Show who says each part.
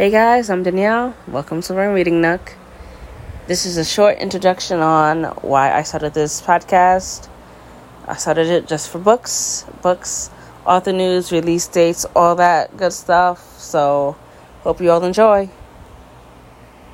Speaker 1: Hey guys, I'm Danielle. Welcome to my reading nook. This is a short introduction on why I started this podcast. I started it just for books, books, author news, release dates, all that good stuff. So, hope you all enjoy.